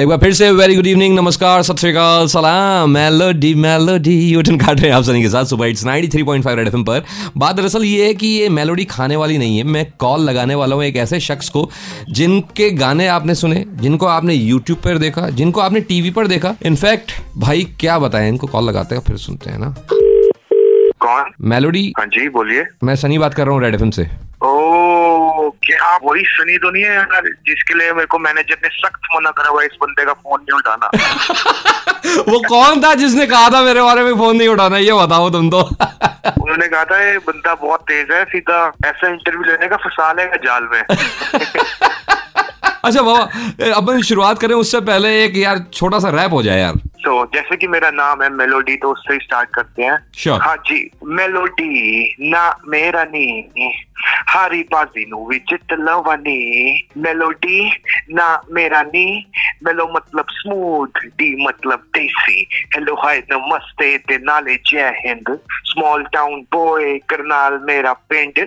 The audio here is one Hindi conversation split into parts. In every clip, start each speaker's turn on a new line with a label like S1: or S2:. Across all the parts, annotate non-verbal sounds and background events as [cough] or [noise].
S1: एक बार फिर से वेरी गुड इवनिंग नमस्कार सत श्रीकाल सलाम मेलोडी मेलोडी यूटन काट रहे हैं आप सनी के साथ सुबह इट्स 93.5 रेड एफएम पर। बात दरअसल ये है कि ये मेलोडी खाने वाली नहीं है मैं कॉल लगाने वाला हूँ एक ऐसे शख्स को जिनके गाने आपने सुने जिनको आपने यूट्यूब पर देखा जिनको आपने टीवी पर देखा। इनफैक्ट भाई क्या बताएँ इनको कॉल लगाते हैं फिर सुनते हैं ना।
S2: कौन?
S1: मेलोडी
S2: हाँ जी बोलिए।
S1: मैं सनी बात कर रहा हूँ रेड एफएम से।
S2: क्या वही सनी तो नहीं है यार जिसके लिए मेरे को मैनेजर ने सख्त मना करा हुआ इस बंदे का फ़ोन नहीं उठाना। [laughs]
S1: वो कौन था जिसने कहा था मेरे बारे में फ़ोन नहीं उठाना? ये बताओ तुम तो। [laughs]
S2: उन्होंने कहा था ये बंदा बहुत तेज है सीधा ऐसा इंटरव्यू लेने का फंसा लेगा जाल में? [laughs]
S1: अच्छा बाबा अपन शुरुआत करें उससे पहले एक यार छोटा सा रैप हो जाए यार।
S2: तो जैसे कि मेरा नाम है मेलोडी तो उससे ही स्टार्ट करते हैं।
S1: Sure.
S2: हाँ जी मेलोडी ना मेरा नी हारी बाजी नु लवानी मेलोडी ना। मेरा नी मेलो मतलब स्मूथ डी मतलब देसी। हेलो हाय नमस्ते ते नाले Jai Hind small town boy Karnal मेरा पिंड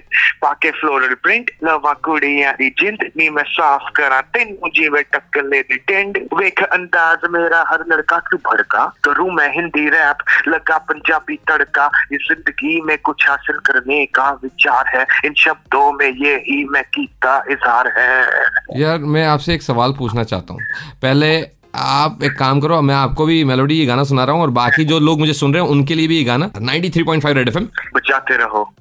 S2: पाके फ्लोरल प्रिंट लवा कुड़ियाँ दी जिंद नी मैं साफ़ करा तेनू जीवे टक्कर ले दी टेंड वेख अंदाज मेरा हर लड़का क्यों भड़का करूँ मैं हिंदी रैप लगा पंजाबी तड़का इस ज़िंदगी में कुछ हासिल करने का विचार है इन शब्दों में ये ही मैं कीता इजहार है
S1: यार मैं आपसे एक सवाल पूछना चाहता हूँ पहले आप एक काम करो, मैं आपको भी मेलोडी ये गाना सुना रहा हूँ और बाकी जो लोग मुझे सुन रहे हैं, उनके लिए भी ये गाना। 93.5 रेड एफएम
S2: बचाते रहो।